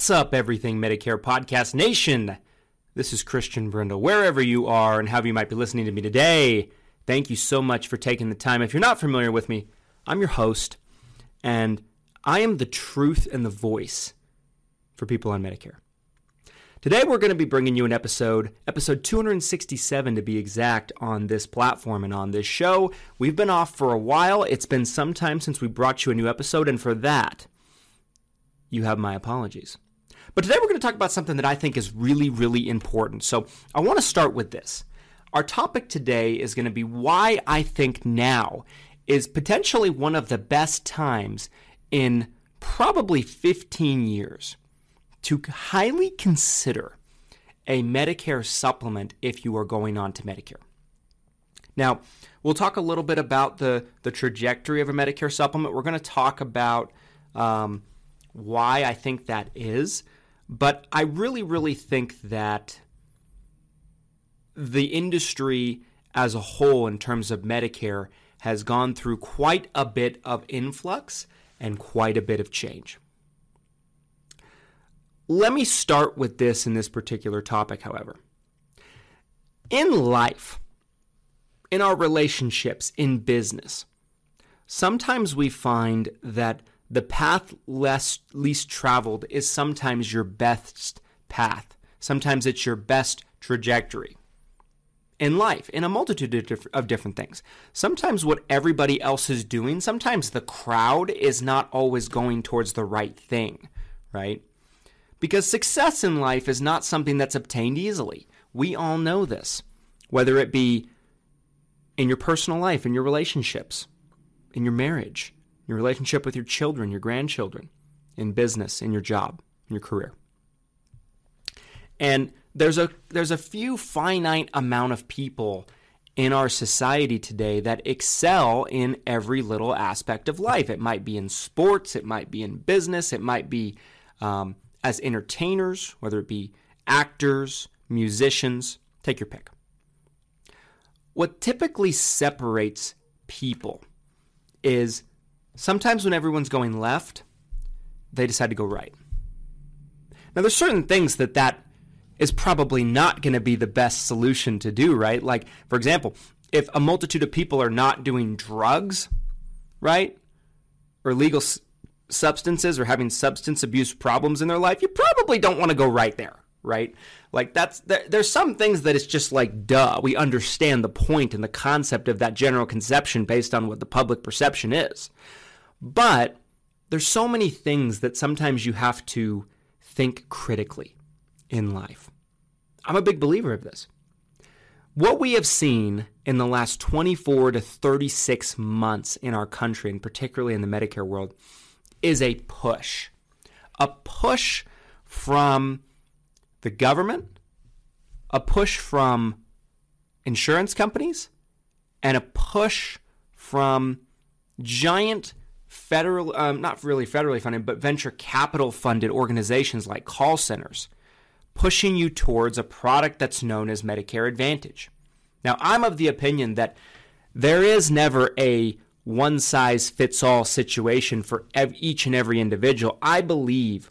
What's up, Everything Medicare Podcast Nation? This is Christian Brindle. Wherever you are and however you might be listening to me today, thank you so much for taking the time. If you're not familiar with me, I'm your host, and I am the truth and the voice for people on Medicare. Today, we're going to be bringing you an episode, episode 267 to be exact, on this platform and on this show. We've been off for a while. It's been some time since we brought you a new episode, and for that, you have my apologies. But today we're going to talk about something that I think is really, really important. So I want to start with this. Our topic today is going to be why I think now is potentially one of the best times in probably 15 years to highly consider a Medicare supplement if you are going on to Medicare. Now, we'll talk a little bit about the, the trajectory of a Medicare supplement. We're going to talk about um, why I think that is, but I really, really think that the industry as a whole, in terms of Medicare, has gone through quite a bit of influx and quite a bit of change. Let me start with this in this particular topic, however. In life, in our relationships, in business, sometimes we find that the path less least traveled is sometimes your best path. Sometimes it's your best trajectory in life in a multitude of, diff- of, different things. Sometimes what everybody else is doing, sometimes the crowd is not always going towards the right thing, right? Because success in life is not something that's obtained easily. We all know this, whether it be in your personal life, in your relationships, in your marriage, your relationship with your children, your grandchildren, in business, in your job, in your career. And there's a there's a few finite amount of people in our society today that excel in every little aspect of life. It might be in sports, it might be in business, it might be um, as entertainers, whether it be actors, musicians, take your pick. What typically separates people is Sometimes when everyone's going left, they decide to go right. Now, there's certain things that that is probably not going to be the best solution to do, right? Like, for example, if a multitude of people are not doing drugs, right, or legal s- substances or having substance abuse problems in their life, you probably don't want to go right there, right? Like that's there, there's some things that it's just like duh. We understand the point and the concept of that general conception based on what the public perception is. But there's so many things that sometimes you have to think critically in life. I'm a big believer of this. What we have seen in the last 24 to 36 months in our country, and particularly in the Medicare world, is a push. A push from the government, a push from insurance companies, and a push from giant federal, um, not really federally funded, but venture capital funded organizations like call centers, pushing you towards a product that's known as Medicare Advantage. Now, I'm of the opinion that there is never a one size fits all situation for ev- each and every individual. I believe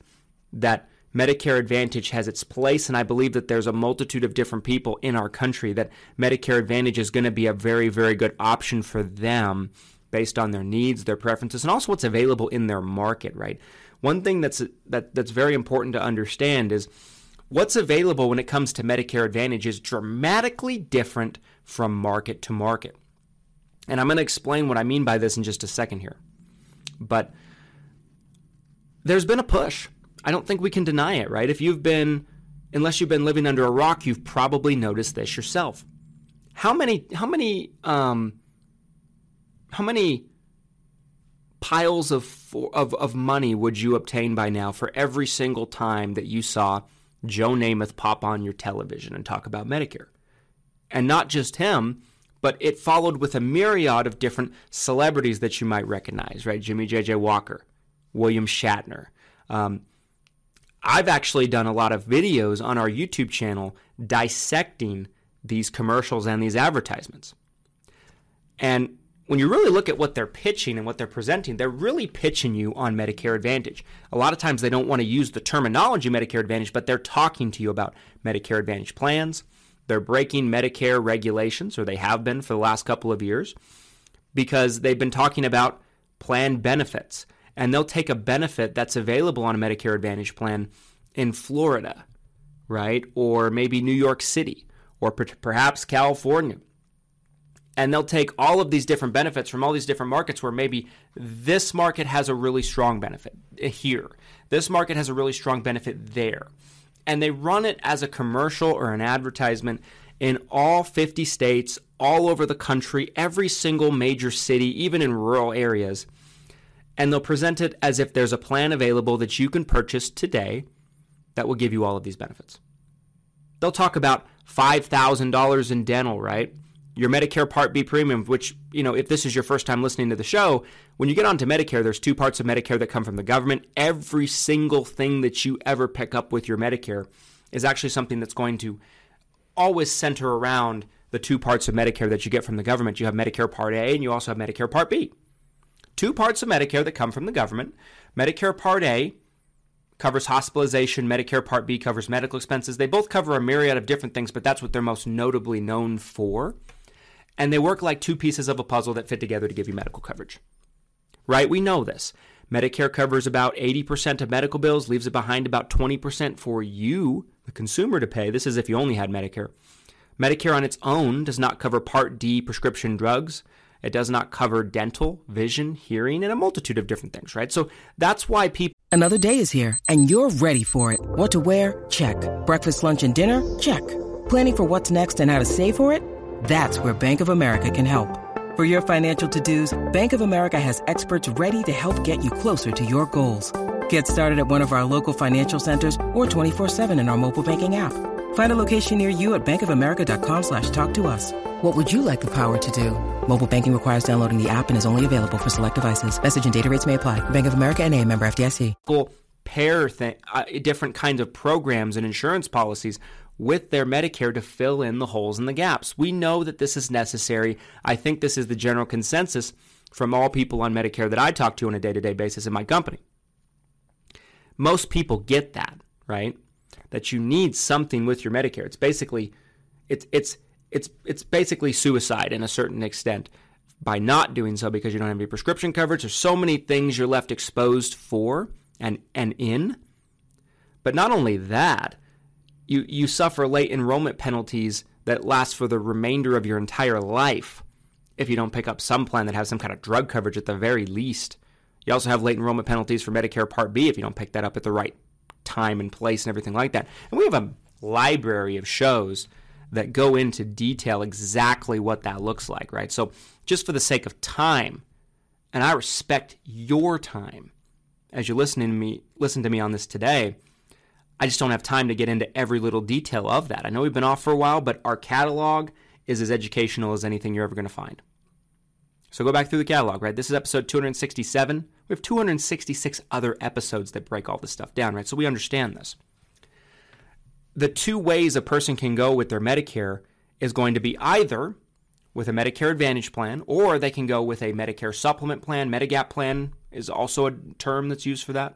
that Medicare Advantage has its place, and I believe that there's a multitude of different people in our country that Medicare Advantage is going to be a very, very good option for them based on their needs, their preferences, and also what's available in their market, right? One thing that's that that's very important to understand is what's available when it comes to Medicare Advantage is dramatically different from market to market. And I'm going to explain what I mean by this in just a second here. But there's been a push. I don't think we can deny it, right? If you've been unless you've been living under a rock, you've probably noticed this yourself. How many how many um, how many piles of, of, of money would you obtain by now for every single time that you saw Joe Namath pop on your television and talk about Medicare? And not just him, but it followed with a myriad of different celebrities that you might recognize, right? Jimmy J.J. Walker, William Shatner. Um, I've actually done a lot of videos on our YouTube channel dissecting these commercials and these advertisements. And when you really look at what they're pitching and what they're presenting, they're really pitching you on Medicare Advantage. A lot of times they don't want to use the terminology Medicare Advantage, but they're talking to you about Medicare Advantage plans. They're breaking Medicare regulations, or they have been for the last couple of years, because they've been talking about plan benefits. And they'll take a benefit that's available on a Medicare Advantage plan in Florida, right? Or maybe New York City, or perhaps California and they'll take all of these different benefits from all these different markets where maybe this market has a really strong benefit eh, here. This market has a really strong benefit there. And they run it as a commercial or an advertisement in all 50 states, all over the country, every single major city, even in rural areas. And they'll present it as if there's a plan available that you can purchase today that will give you all of these benefits. They'll talk about $5,000 in dental, right? your Medicare Part B premium, which, you know, if this is your first time listening to the show, when you get onto Medicare, there's two parts of Medicare that come from the government. Every single thing that you ever pick up with your Medicare is actually something that's going to always center around the two parts of Medicare that you get from the government. You have Medicare Part A and you also have Medicare Part B. Two parts of Medicare that come from the government. Medicare Part A covers hospitalization, Medicare Part B covers medical expenses. They both cover a myriad of different things, but that's what they're most notably known for and they work like two pieces of a puzzle that fit together to give you medical coverage. Right? We know this. Medicare covers about 80% of medical bills, leaves it behind about 20% for you, the consumer, to pay. This is if you only had Medicare. Medicare on its own does not cover Part D prescription drugs. It does not cover dental, vision, hearing, and a multitude of different things, right? So that's why people. Another day is here, and you're ready for it. What to wear? Check. Breakfast, lunch, and dinner? Check. Planning for what's next and how to save for it? That's where Bank of America can help. For your financial to-dos, Bank of America has experts ready to help get you closer to your goals. Get started at one of our local financial centers or 24-7 in our mobile banking app. Find a location near you at bankofamerica.com slash talk to us. What would you like the power to do? Mobile banking requires downloading the app and is only available for select devices. Message and data rates may apply. Bank of America and a member FDIC. Pair th- uh, different kinds of programs and insurance policies with their Medicare to fill in the holes and the gaps. We know that this is necessary. I think this is the general consensus from all people on Medicare that I talk to on a day to day basis in my company. Most people get that, right? That you need something with your Medicare. It's basically, it's, it's, it's, it's basically suicide in a certain extent by not doing so because you don't have any prescription coverage. There's so many things you're left exposed for and, and in. But not only that, you, you suffer late enrollment penalties that last for the remainder of your entire life if you don't pick up some plan that has some kind of drug coverage at the very least. You also have late enrollment penalties for Medicare Part B if you don't pick that up at the right time and place and everything like that. And we have a library of shows that go into detail exactly what that looks like, right? So, just for the sake of time, and I respect your time as you're listening to me, listen to me on this today. I just don't have time to get into every little detail of that. I know we've been off for a while, but our catalog is as educational as anything you're ever going to find. So go back through the catalog, right? This is episode 267. We have 266 other episodes that break all this stuff down, right? So we understand this. The two ways a person can go with their Medicare is going to be either with a Medicare Advantage plan, or they can go with a Medicare supplement plan. Medigap plan is also a term that's used for that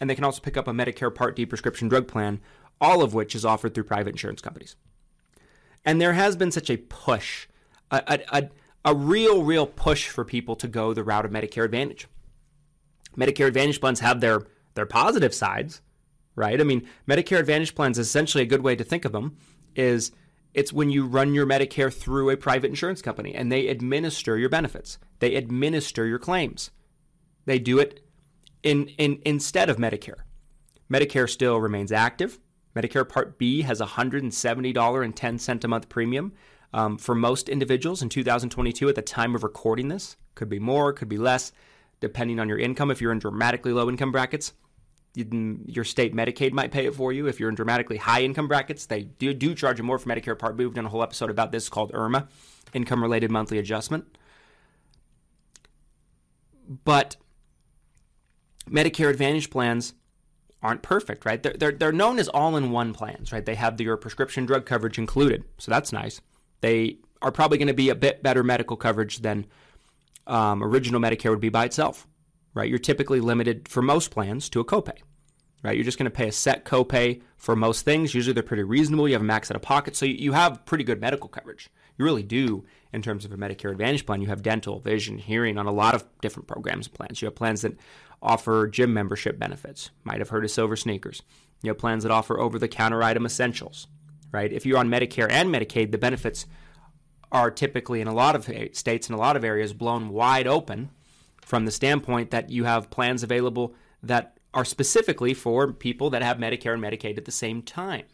and they can also pick up a Medicare Part D prescription drug plan, all of which is offered through private insurance companies. And there has been such a push, a, a, a, real, real push for people to go the route of Medicare Advantage. Medicare Advantage plans have their, their positive sides, right? I mean, Medicare Advantage plans is essentially a good way to think of them is it's when you run your Medicare through a private insurance company and they administer your benefits. They administer your claims. They do it in, in, instead of Medicare. Medicare still remains active. Medicare Part B has a $170.10 a month premium um, for most individuals in 2022 at the time of recording this. Could be more, could be less. depending on your income. If you're in dramatically low income brackets, your state Medicaid might pay it for you. If you're in dramatically high income brackets, they do, do charge you more for Medicare Part B. We've done a whole episode about this called IRMAA, Income Related Monthly Adjustment. But Medicare Advantage plans aren't perfect, right? They're, they're, they're known as all in one plans, right? They have your prescription drug coverage included, so that's nice. They are probably going to be a bit better medical coverage than um, original Medicare would be by itself, right? You're typically limited for most plans to a copay, right? You're just going to pay a set copay for most things. Usually they're pretty reasonable. You have a max out of pocket, so you, have pretty good medical coverage. You really do in terms of a Medicare Advantage plan. You have dental, vision, hearing on a lot of different programs and plans. You have plans that offer gym membership benefits. Might have heard of SilverSneakers. You have plans that offer over the counter item essentials, right? If you're on Medicare and Medicaid, the benefits are typically in a lot of states and a lot of areas blown wide open from the standpoint that you have plans available that are specifically for people that have Medicare and Medicaid at the same time.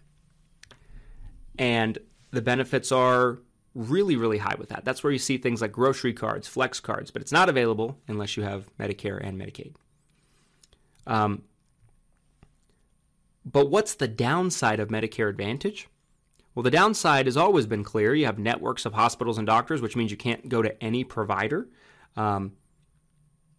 And the benefits are really, really high with that. That's where you see things like grocery cards, flex cards, but it's not available unless you have Medicare and Medicaid. Um, but what's the downside of Medicare Advantage? Well, the downside has always been clear. You have networks of hospitals and doctors, which means you can't go to any provider. Um,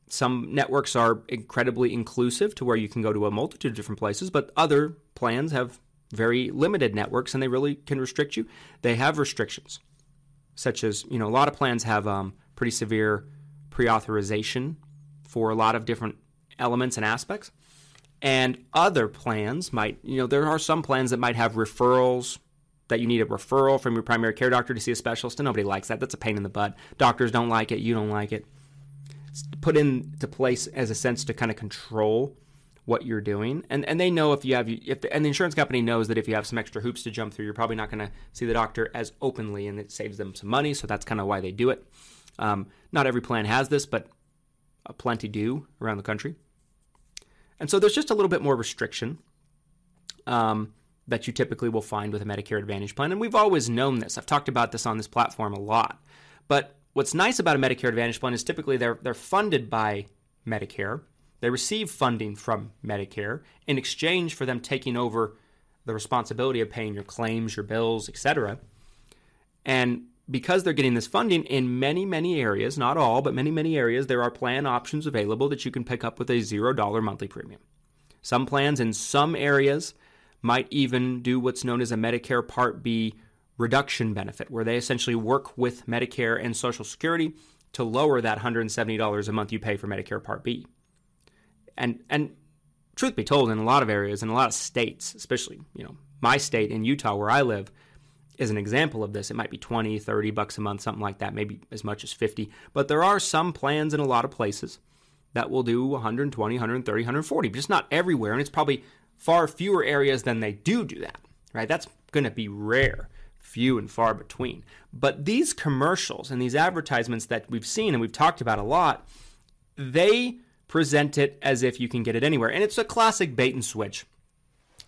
some networks are incredibly inclusive to where you can go to a multitude of different places, but other plans have very limited networks and they really can restrict you. They have restrictions, such as, you know, a lot of plans have um, pretty severe pre authorization for a lot of different elements and aspects. And other plans might, you know, there are some plans that might have referrals that you need a referral from your primary care doctor to see a specialist, and nobody likes that. That's a pain in the butt. Doctors don't like it. You don't like it. It's put into place as a sense to kind of control what you're doing, and and they know if you have if the, and the insurance company knows that if you have some extra hoops to jump through, you're probably not going to see the doctor as openly, and it saves them some money. So that's kind of why they do it. Um, not every plan has this, but plenty do around the country. And so there's just a little bit more restriction um, that you typically will find with a Medicare Advantage plan. And we've always known this. I've talked about this on this platform a lot. But what's nice about a Medicare Advantage plan is typically they're, they're funded by Medicare. They receive funding from Medicare in exchange for them taking over the responsibility of paying your claims, your bills, etc. And because they're getting this funding in many, many areas, not all, but many, many areas, there are plan options available that you can pick up with a $0 monthly premium. Some plans in some areas might even do what's known as a Medicare Part B reduction benefit, where they essentially work with Medicare and Social Security to lower that $170 a month you pay for Medicare Part B. And and truth be told, in a lot of areas, in a lot of states, especially, you know, my state in Utah where I live, is an example of this. It might be 20, 30 bucks a month, something like that, maybe as much as 50. But there are some plans in a lot of places that will do 120, 130, 140, but just not everywhere. And it's probably far fewer areas than they do do that, right? That's going to be rare, few and far between. But these commercials and these advertisements that we've seen and we've talked about a lot, they present it as if you can get it anywhere. And it's a classic bait and switch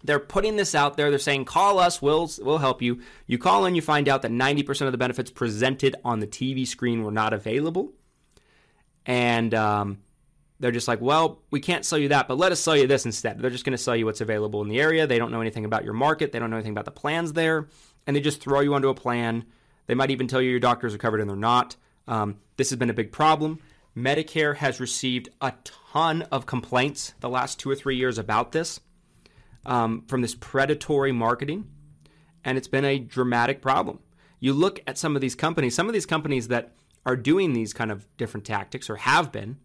they're putting this out there. They're saying, call us, we'll, we'll help you. You call in, you find out that 90% of the benefits presented on the TV screen were not available. And um, they're just like, well, we can't sell you that, but let us sell you this instead. They're just going to sell you what's available in the area. They don't know anything about your market, they don't know anything about the plans there. And they just throw you onto a plan. They might even tell you your doctors are covered and they're not. Um, this has been a big problem. Medicare has received a ton of complaints the last two or three years about this um, from this predatory marketing, and it's been a dramatic problem. You look at some of these companies, some of these companies that are doing these kind of different tactics or have been,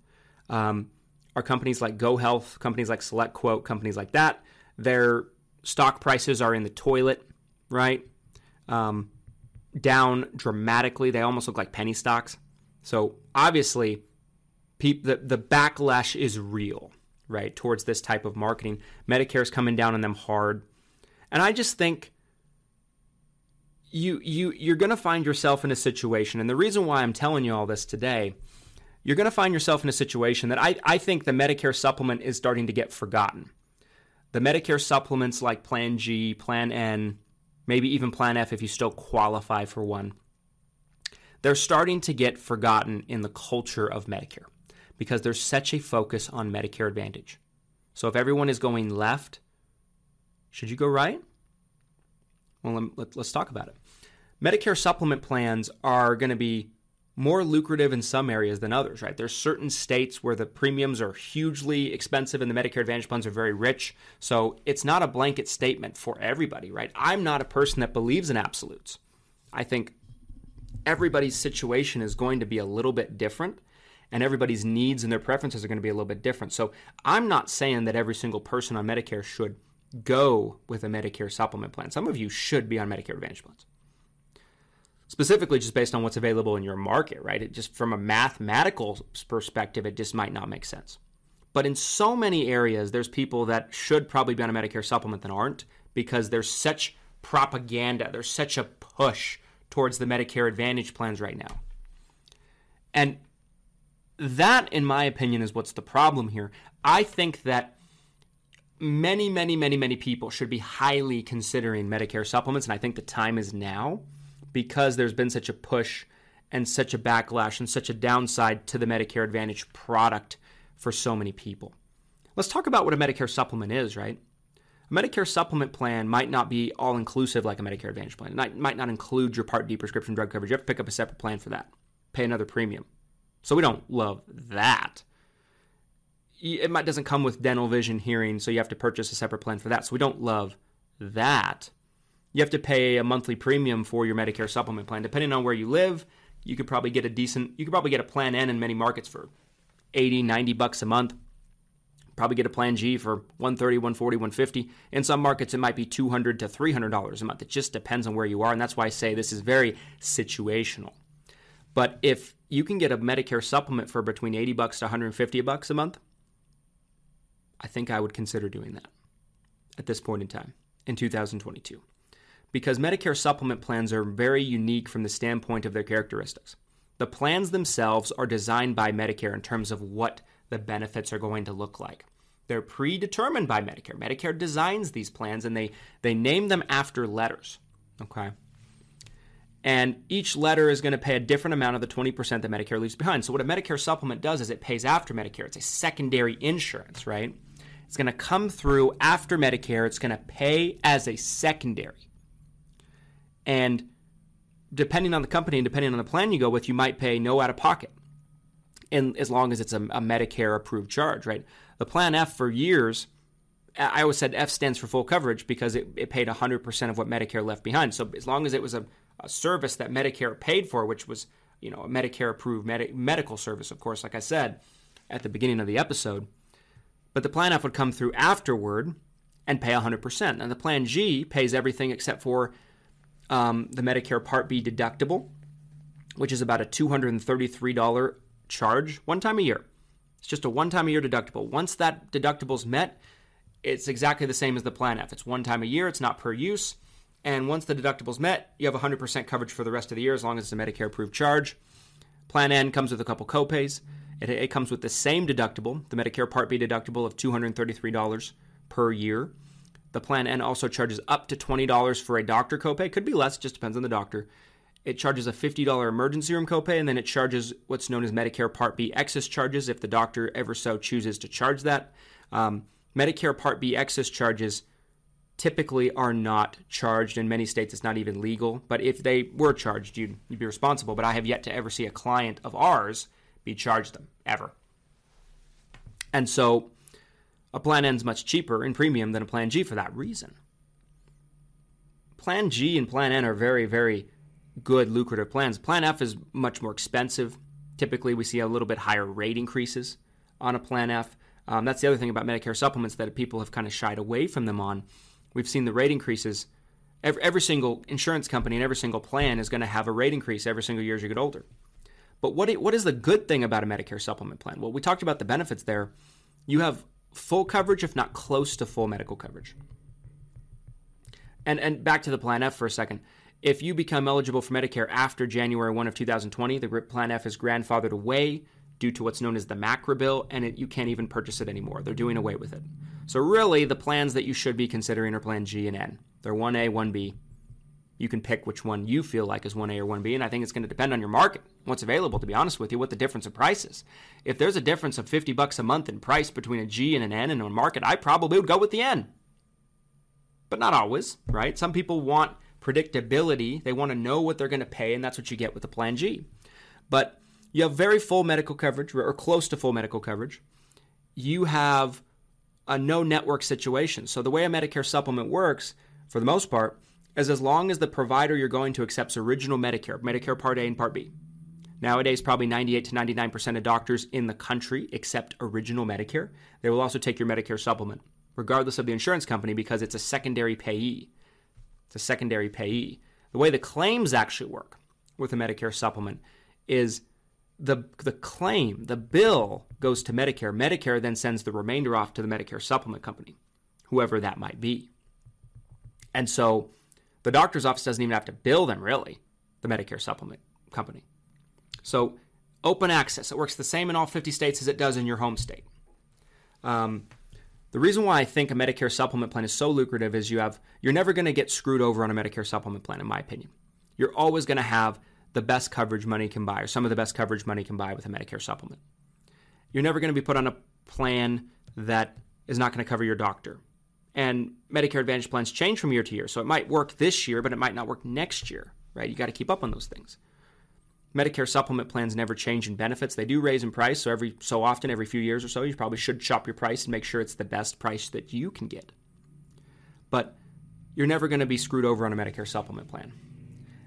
um, are companies like GoHealth, companies like SelectQuote, companies like that. Their stock prices are in the toilet, right? Um, down dramatically. They almost look like penny stocks. So obviously, the, the backlash is real right, towards this type of marketing. Medicare's coming down on them hard. And I just think you you you're going to find yourself in a situation and the reason why I'm telling you all this today, you're going to find yourself in a situation that I I think the Medicare supplement is starting to get forgotten. The Medicare supplements like Plan G, Plan N, maybe even Plan F if you still qualify for one. They're starting to get forgotten in the culture of Medicare because there's such a focus on Medicare Advantage. So if everyone is going left, should you go right? Well, let, us talk about it. Medicare supplement plans are going to be more lucrative in some areas than others, right? There's certain states where the premiums are hugely expensive and the Medicare Advantage plans are very rich. So it's not a blanket statement for everybody, right? I'm not a person that believes in absolutes. I think everybody's situation is going to be a little bit different and everybody's needs and their preferences are going to be a little bit different. So I'm not saying that every single person on Medicare should go with a Medicare supplement plan. Some of you should be on Medicare Advantage plans specifically just based on what's available in your market, right? It just from a mathematical perspective, it just might not make sense. But in so many areas, there's people that should probably be on a Medicare supplement that aren't because there's such propaganda, there's such a push towards the Medicare Advantage plans right now. And that, in my opinion, is what's the problem here. I think that many, many, many, many people should be highly considering Medicare supplements, and I think the time is now because there's been such a push and such a backlash and such a downside to the Medicare Advantage product for so many people. Let's talk about what a Medicare supplement is, right? A Medicare supplement plan might not be all inclusive like a Medicare Advantage plan. It might not include your Part D prescription drug coverage. You have to pick up a separate plan for that, pay another premium. So we don't love that. It might, doesn't come with dental, vision, hearing, so you have to purchase a separate plan for that. So we don't love that you have to pay a monthly premium for your Medicare supplement plan. Depending on where you live, you could probably get a decent, you could probably get a plan N in many markets for 80, 90 bucks a month. Probably get a plan G for 130, 140, 150. In some markets, it might be 200 to $300 a month. It just depends on where you are. And that's why I say this is very situational. But if you can get a Medicare supplement for between 80 bucks to 150 bucks a month, I think I would consider doing that at this point in time in 2022 because Medicare supplement plans are very unique from the standpoint of their characteristics. The plans themselves are designed by Medicare in terms of what the benefits are going to look like. They're predetermined by Medicare. Medicare designs these plans and they, they name them after letters. Okay. And each letter is going to pay a different amount of the 20% that Medicare leaves behind. So, what a Medicare supplement does is it pays after Medicare. It's a secondary insurance, right? It's going to come through after Medicare. It's going to pay as a secondary. And depending on the company and depending on the plan you go with, you might pay no out of pocket. And as long as it's a, a Medicare approved charge, right? The plan F for years, I always said F stands for full coverage because it, it paid 100% of what Medicare left behind. So as long as it was a, a service that Medicare paid for, which was you know a Medicare approved med- medical service, of course, like I said at the beginning of the episode. But the plan F would come through afterward and pay 100%. And the plan G pays everything except for um, the Medicare Part B deductible, which is about a $233 charge one time a year. It's just a one time a year deductible. Once that deductible is met, it's exactly the same as the Plan F. It's one time a year, it's not per use. And once the deductible's met, you have 100% coverage for the rest of the year as long as it's a Medicare approved charge. Plan N comes with a couple copays. It, it comes with the same deductible, the Medicare Part B deductible of $233 per year. The plan N also charges up to $20 for a doctor copay. Could be less, just depends on the doctor. It charges a $50 emergency room copay, and then it charges what's known as Medicare Part B excess charges if the doctor ever so chooses to charge that. Um, Medicare Part B excess charges typically are not charged. In many states, it's not even legal. But if they were charged, you'd, you'd be responsible. But I have yet to ever see a client of ours be charged them, ever. And so a Plan N is much cheaper in premium than a Plan G for that reason. Plan G and Plan N are very, very good, lucrative plans. Plan F is much more expensive. Typically, we see a little bit higher rate increases on a Plan F. Um, that's the other thing about Medicare supplements that people have kind of shied away from them on. We've seen the rate increases. Every, every single insurance company and every single plan is going to have a rate increase every single year as you get older. But what, what is the good thing about a Medicare supplement plan? Well, we talked about the benefits there. You have full coverage, if not close to full medical coverage. And and back to the Plan F for a second. If you become eligible for Medicare after January 1 of 2020, the Plan F is grandfathered away due to what's known as the MACRA bill, and it, you can't even purchase it anymore. They're doing away with it. So really, the plans that you should be considering are Plan G and N. They're 1A, 1B. You can pick which one you feel like is 1A or 1B, and I think it's going to depend on your market, what's available, to be honest with you, what the difference of price is. If there's a difference of 50 bucks a month in price between a G and an N in a market, I probably would go with the N. But not always, right? Some people want predictability. They want to know what they're going to pay, and that's what you get with a Plan G. But you have very full medical coverage, or close to full medical coverage. You have a no network situation. So the way a Medicare supplement works, for the most part, is as long as the provider you're going to accepts original Medicare, Medicare Part A and Part B. Nowadays, probably 98 to 99% of doctors in the country accept original Medicare. They will also take your Medicare supplement, regardless of the insurance company, because it's a secondary payee. It's a secondary payee. The way the claims actually work with a Medicare supplement is the the claim, the bill goes to Medicare. Medicare then sends the remainder off to the Medicare supplement company, whoever that might be. And so the doctor's office doesn't even have to bill them really, the Medicare supplement company. So open access, it works the same in all 50 states as it does in your home state. Um, the reason why I think a Medicare supplement plan is so lucrative is you have you're never going to get screwed over on a Medicare supplement plan in my opinion. You're always going to have the best coverage money can buy, or some of the best coverage money can buy with a Medicare supplement. You're never going to be put on a plan that is not going to cover your doctor. And Medicare Advantage plans change from year to year. So it might work this year, but it might not work next year, right? You got to keep up on those things. Medicare supplement plans never change in benefits. They do raise in price. So every so often, every few years or so, you probably should shop your price and make sure it's the best price that you can get. But you're never going to be screwed over on a Medicare supplement plan.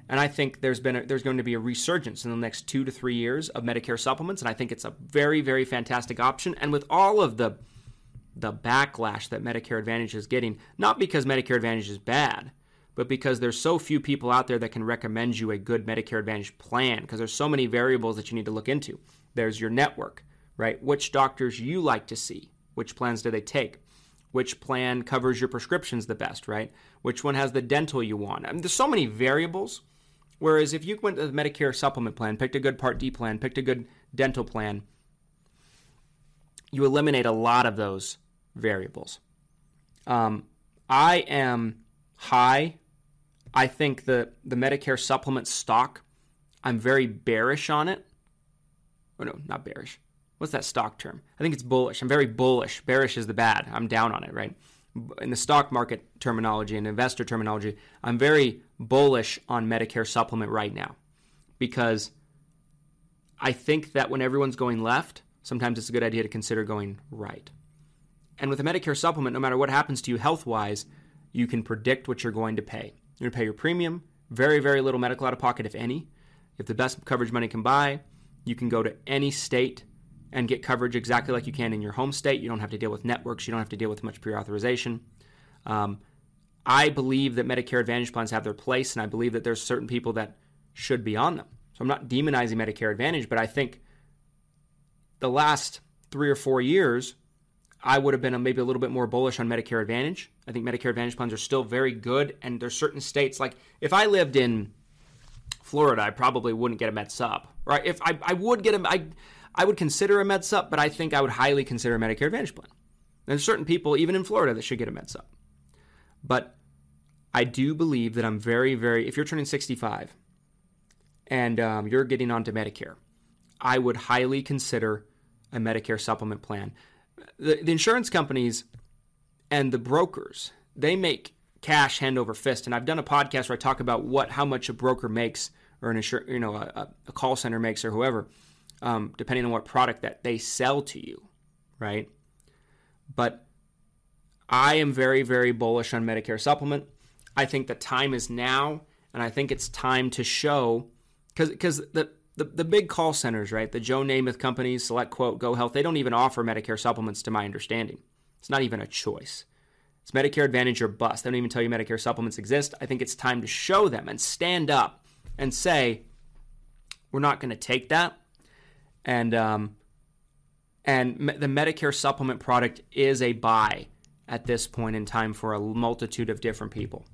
And I think there's been a, there's going to be a resurgence in the next two to three years of Medicare supplements, and I think it's a very very fantastic option. And with all of the the backlash that Medicare Advantage is getting, not because Medicare Advantage is bad, but because there's so few people out there that can recommend you a good Medicare Advantage plan, because there's so many variables that you need to look into. There's your network, right? Which doctors you like to see, which plans do they take? Which plan covers your prescriptions the best, right? Which one has the dental you want? I mean, there's so many variables Whereas if you went to the Medicare supplement plan, picked a good Part D plan, picked a good dental plan, you eliminate a lot of those variables. Um, I am high. I think the, the Medicare supplement stock, I'm very bearish on it. Oh, no, not bearish. What's that stock term? I think it's bullish. I'm very bullish. Bearish is the bad. I'm down on it, right? in the stock market terminology and investor terminology, I'm very bullish on Medicare supplement right now because I think that when everyone's going left, sometimes it's a good idea to consider going right. And with a Medicare supplement, no matter what happens to you health wise, you can predict what you're going to pay. You're going to pay your premium, very, very little medical out of pocket, if any. If the best coverage money can buy, you can go to any state and get coverage exactly like you can in your home state. You don't have to deal with networks. You don't have to deal with much pre authorization. Um, I believe that Medicare Advantage plans have their place, and I believe that there's certain people that should be on them. So I'm not demonizing Medicare Advantage, but I think the last three or four years, I would have been maybe a little bit more bullish on Medicare Advantage. I think Medicare Advantage plans are still very good, and there's certain states like if I lived in Florida, I probably wouldn't get a Med Sup. Right? If I, I would get a, I, I would consider a Med MedSup, but I think I would highly consider a Medicare Advantage plan. There's certain people, even in Florida, that should get a Med MedSup. But I do believe that I'm very, very, if you're turning 65 and um, you're getting onto Medicare, I would highly consider a Medicare supplement plan. The, the insurance companies and the brokers, they make cash hand over fist. And I've done a podcast where I talk about what, how much a broker makes or an insur- you know, a, a call center makes or whoever um, depending on what product that they sell to you, right? But I am very, very bullish on Medicare supplement. I think the time is now, and I think it's time to show because because the, the the big call centers, right? The Joe Namath companies, SelectQuote, Go Health, they don't even offer Medicare supplements, to my understanding. It's not even a choice. It's Medicare Advantage or bust. They don't even tell you Medicare supplements exist. I think it's time to show them and stand up and say, we're not going to take that and um, and the Medicare supplement product is a buy at this point in time for a multitude of different people.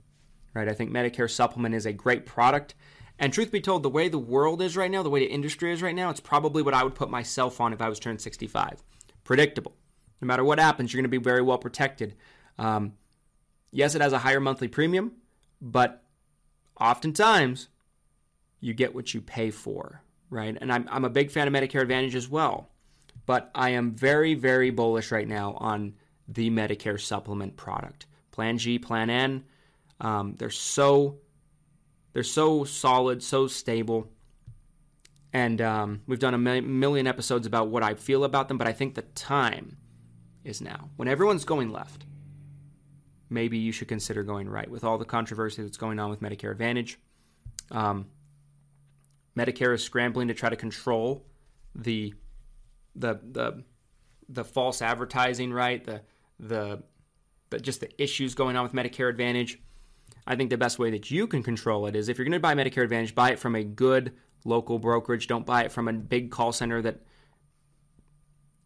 Right? I think Medicare supplement is a great product. And truth be told, the way the world is right now, the way the industry is right now, it's probably what I would put myself on if I was turned 65. Predictable. No matter what happens, you're going to be very well protected. Um, yes, it has a higher monthly premium, but oftentimes you get what you pay for, right? And I'm, I'm a big fan of Medicare Advantage as well. But I am very, very bullish right now on the Medicare supplement product. Plan G, Plan N, um, they're so they're so solid, so stable. And um, we've done a million episodes about what I feel about them, but I think the time is now. When everyone's going left, maybe you should consider going right with all the controversy that's going on with Medicare Advantage. Um, Medicare is scrambling to try to control the the the the false advertising, right? The the, the just the issues going on with Medicare Advantage. I think the best way that you can control it is if you're going to buy Medicare Advantage, buy it from a good local brokerage. Don't buy it from a big call center that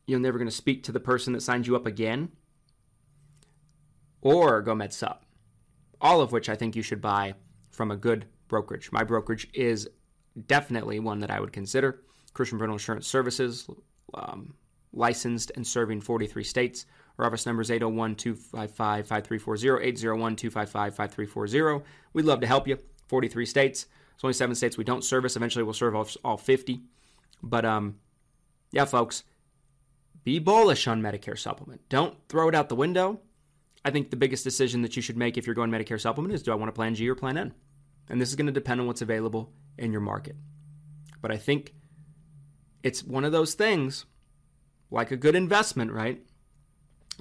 you're never going to speak to the person that signed you up again. Or go MedSup. All of which I think you should buy from a good brokerage. My brokerage is definitely one that I would consider. Christian Brindle Insurance Services, um, licensed and serving 43 states. Our office number is 801 255 5340, 801 255 5340. We'd love to help you. 43 states. There's only seven states we don't service. Eventually, we'll serve all, all 50. But um, yeah, folks, be bullish on Medicare supplement. Don't throw it out the window. I think the biggest decision that you should make if you're going Medicare supplement is do I want to plan G or plan N? And this is going to depend on what's available in your market. But I think it's one of those things, like a good investment, right?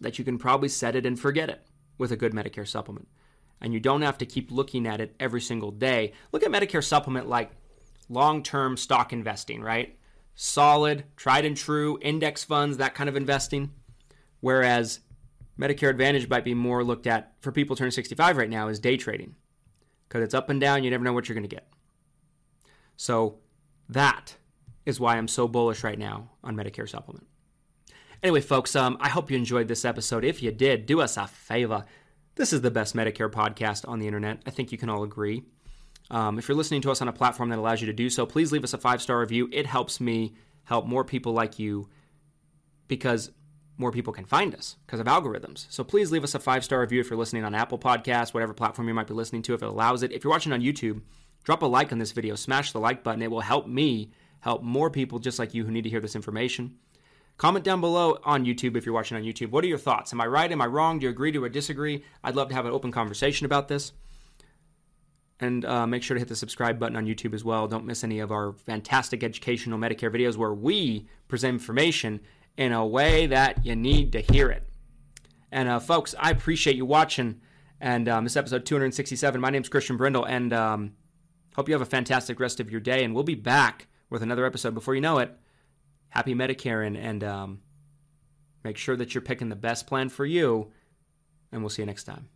That you can probably set it and forget it with a good Medicare supplement. And you don't have to keep looking at it every single day. Look at Medicare supplement like long term stock investing, right? Solid, tried and true, index funds, that kind of investing. Whereas Medicare Advantage might be more looked at for people turning 65 right now is day trading because it's up and down. You never know what you're going to get. So that is why I'm so bullish right now on Medicare supplement. Anyway, folks, um, I hope you enjoyed this episode. If you did, do us a favor. This is the best Medicare podcast on the internet. I think you can all agree. Um, if you're listening to us on a platform that allows you to do so, please leave us a five star review. It helps me help more people like you because more people can find us because of algorithms. So please leave us a five star review if you're listening on Apple Podcasts, whatever platform you might be listening to, if it allows it. If you're watching on YouTube, drop a like on this video, smash the like button. It will help me help more people just like you who need to hear this information. Comment down below on YouTube if you're watching on YouTube. What are your thoughts? Am I right? Am I wrong? Do you agree? Do I disagree? I'd love to have an open conversation about this. And uh, make sure to hit the subscribe button on YouTube as well. Don't miss any of our fantastic educational Medicare videos where we present information in a way that you need to hear it. And uh, folks, I appreciate you watching. And um, this episode 267. My name's Christian Brindle, and um, hope you have a fantastic rest of your day. And we'll be back with another episode before you know it. Happy Medicare, and, um, make sure that you're picking the best plan for you. And we'll see you next time.